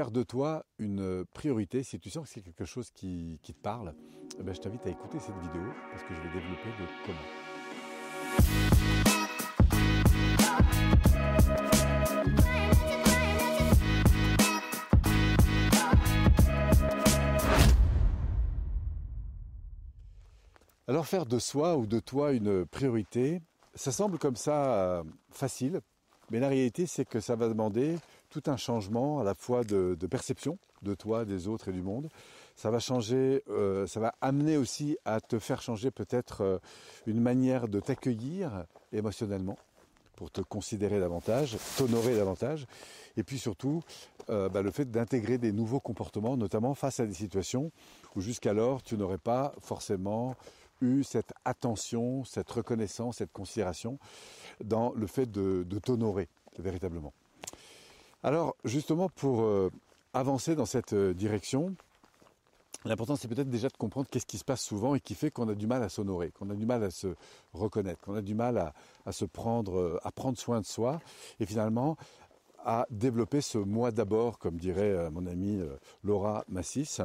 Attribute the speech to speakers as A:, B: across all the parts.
A: faire de toi une priorité, si tu sens que c'est quelque chose qui, te parle, eh ben, je t'invite à écouter cette vidéo parce que je vais développer le comment. Alors faire de soi ou de toi une priorité, ça semble comme ça euh, facile, mais la réalité c'est que ça va demander tout un changement à la fois de, perception de toi, des autres et du monde. Ça va changer, euh, ça va amener aussi à te faire changer peut-être euh, une manière de t'accueillir émotionnellement pour te considérer davantage, t'honorer davantage, et puis surtout bah, le fait d'intégrer des nouveaux comportements, notamment face à des situations où jusqu'alors tu n'aurais pas forcément eu cette attention, cette reconnaissance, cette considération dans le fait de, t'honorer véritablement. Alors justement pour euh, avancer dans cette euh, direction, L'important, c'est peut-être déjà de comprendre qu'est-ce qui se passe souvent et qui fait qu'on a du mal à s'honorer, qu'on a du mal à se reconnaître, qu'on a du mal à, se prendre, euh, à prendre soin de soi, et finalement à développer ce moi d'abord, comme dirait mon amie Laura Massis,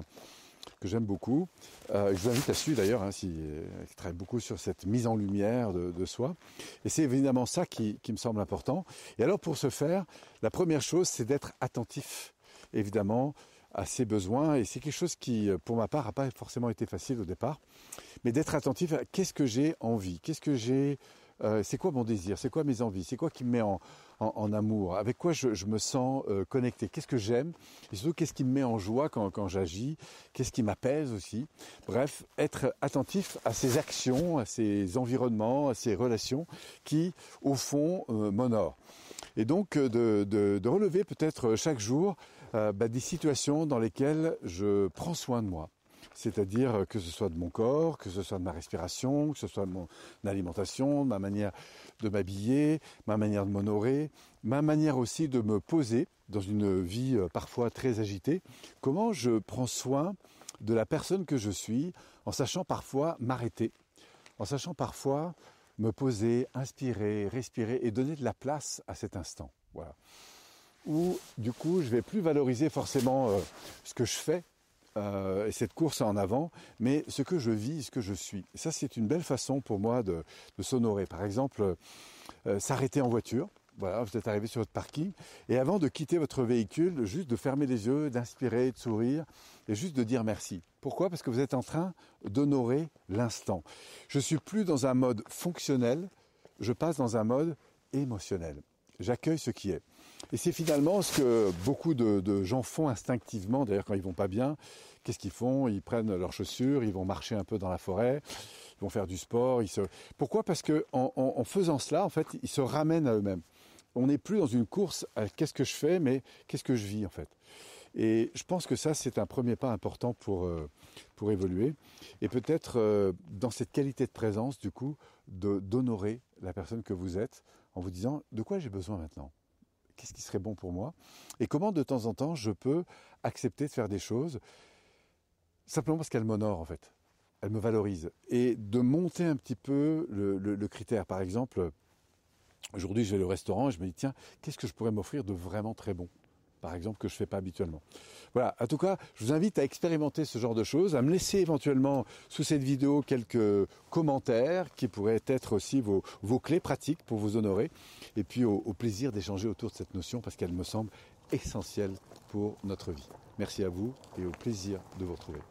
A: que j'aime beaucoup. Euh, je vous invite à suivre d'ailleurs, hein, euh, qui travaille beaucoup sur cette mise en lumière de, soi. Et c'est évidemment ça qui, me semble important. Et alors pour ce faire, la première chose, c'est d'être attentif, évidemment, à ses besoins. Et c'est quelque chose qui, pour ma part, n'a pas forcément été facile au départ. Mais d'être attentif à qu'est-ce que j'ai envie, qu'est-ce que j'ai euh, c'est quoi mon désir, c'est quoi mes envies, c'est quoi qui me met en, amour, avec quoi je, me sens euh, connecté, qu'est-ce que j'aime, et surtout qu'est-ce qui me met en joie quand, j'agis, qu'est-ce qui m'apaise aussi? Bref, être attentif à ces actions, à ces environnements, à ces relations qui, au fond, euh, m'honorent. Et donc de, relever peut-être chaque jour bah, des situations dans lesquelles je prends soin de moi c'est-à-dire que ce soit de mon corps, que ce soit de ma respiration, que ce soit de mon alimentation, de ma manière de m'habiller, ma manière de m'honorer, ma manière aussi de me poser dans une vie euh, parfois très agitée, comment je prends soin de la personne que je suis en sachant parfois m'arrêter, en sachant parfois me poser, inspirer, respirer et donner de la place à cet instant? Voilà. Où du coup, je vais plus valoriser forcément euh, ce que je fais, euh, et cette course en avant, mais ce que je vis, ce que je suis. ça, c'est une belle façon pour moi de, s'honorer. Par exemple, euh, s'arrêter en voiture. Voilà, vous êtes arrivé sur votre parking, et avant de quitter votre véhicule, juste de fermer les yeux, d'inspirer, de sourire, et juste de dire merci. Pourquoi? Parce que vous êtes en train d'honorer l'instant. Je suis plus dans un mode fonctionnel, je passe dans un mode émotionnel. J'accueille ce qui est. Et c'est finalement ce que beaucoup de, gens font instinctivement. D'ailleurs, quand ils vont pas bien, qu'est-ce qu'ils font? Ils prennent leurs chaussures, ils vont marcher un peu dans la forêt, ils vont faire du sport. Ils se... Pourquoi? Parce que en, faisant cela, en fait, ils se ramènent à eux-mêmes. On n'est plus dans une course à qu'est-ce que je fais, mais qu'est-ce que je vis en fait. Et je pense que ça, c'est un premier pas important pour, euh, pour évoluer. Et peut-être euh, dans cette qualité de présence, du coup, d'honorer la personne que vous êtes en vous disant de quoi j'ai besoin maintenant? Qu'est-ce qui serait bon pour moi? Et comment de temps en temps je peux accepter de faire des choses simplement parce qu'elles m'honorent en fait, elles me valorisent. Et de monter un petit peu le, critère. Par exemple, aujourd'hui je vais au restaurant et je me dis tiens qu'est-ce que je pourrais m'offrir de vraiment très bon? Par exemple, que je fais pas habituellement. Voilà, en tout cas, je vous invite à expérimenter ce genre de choses, à me laisser éventuellement sous cette vidéo quelques commentaires qui pourraient être aussi vos, clés pratiques pour vous honorer, et puis au plaisir d'échanger autour de cette notion parce qu'elle me semble essentielle pour notre vie. Merci à vous et au plaisir de vous retrouver.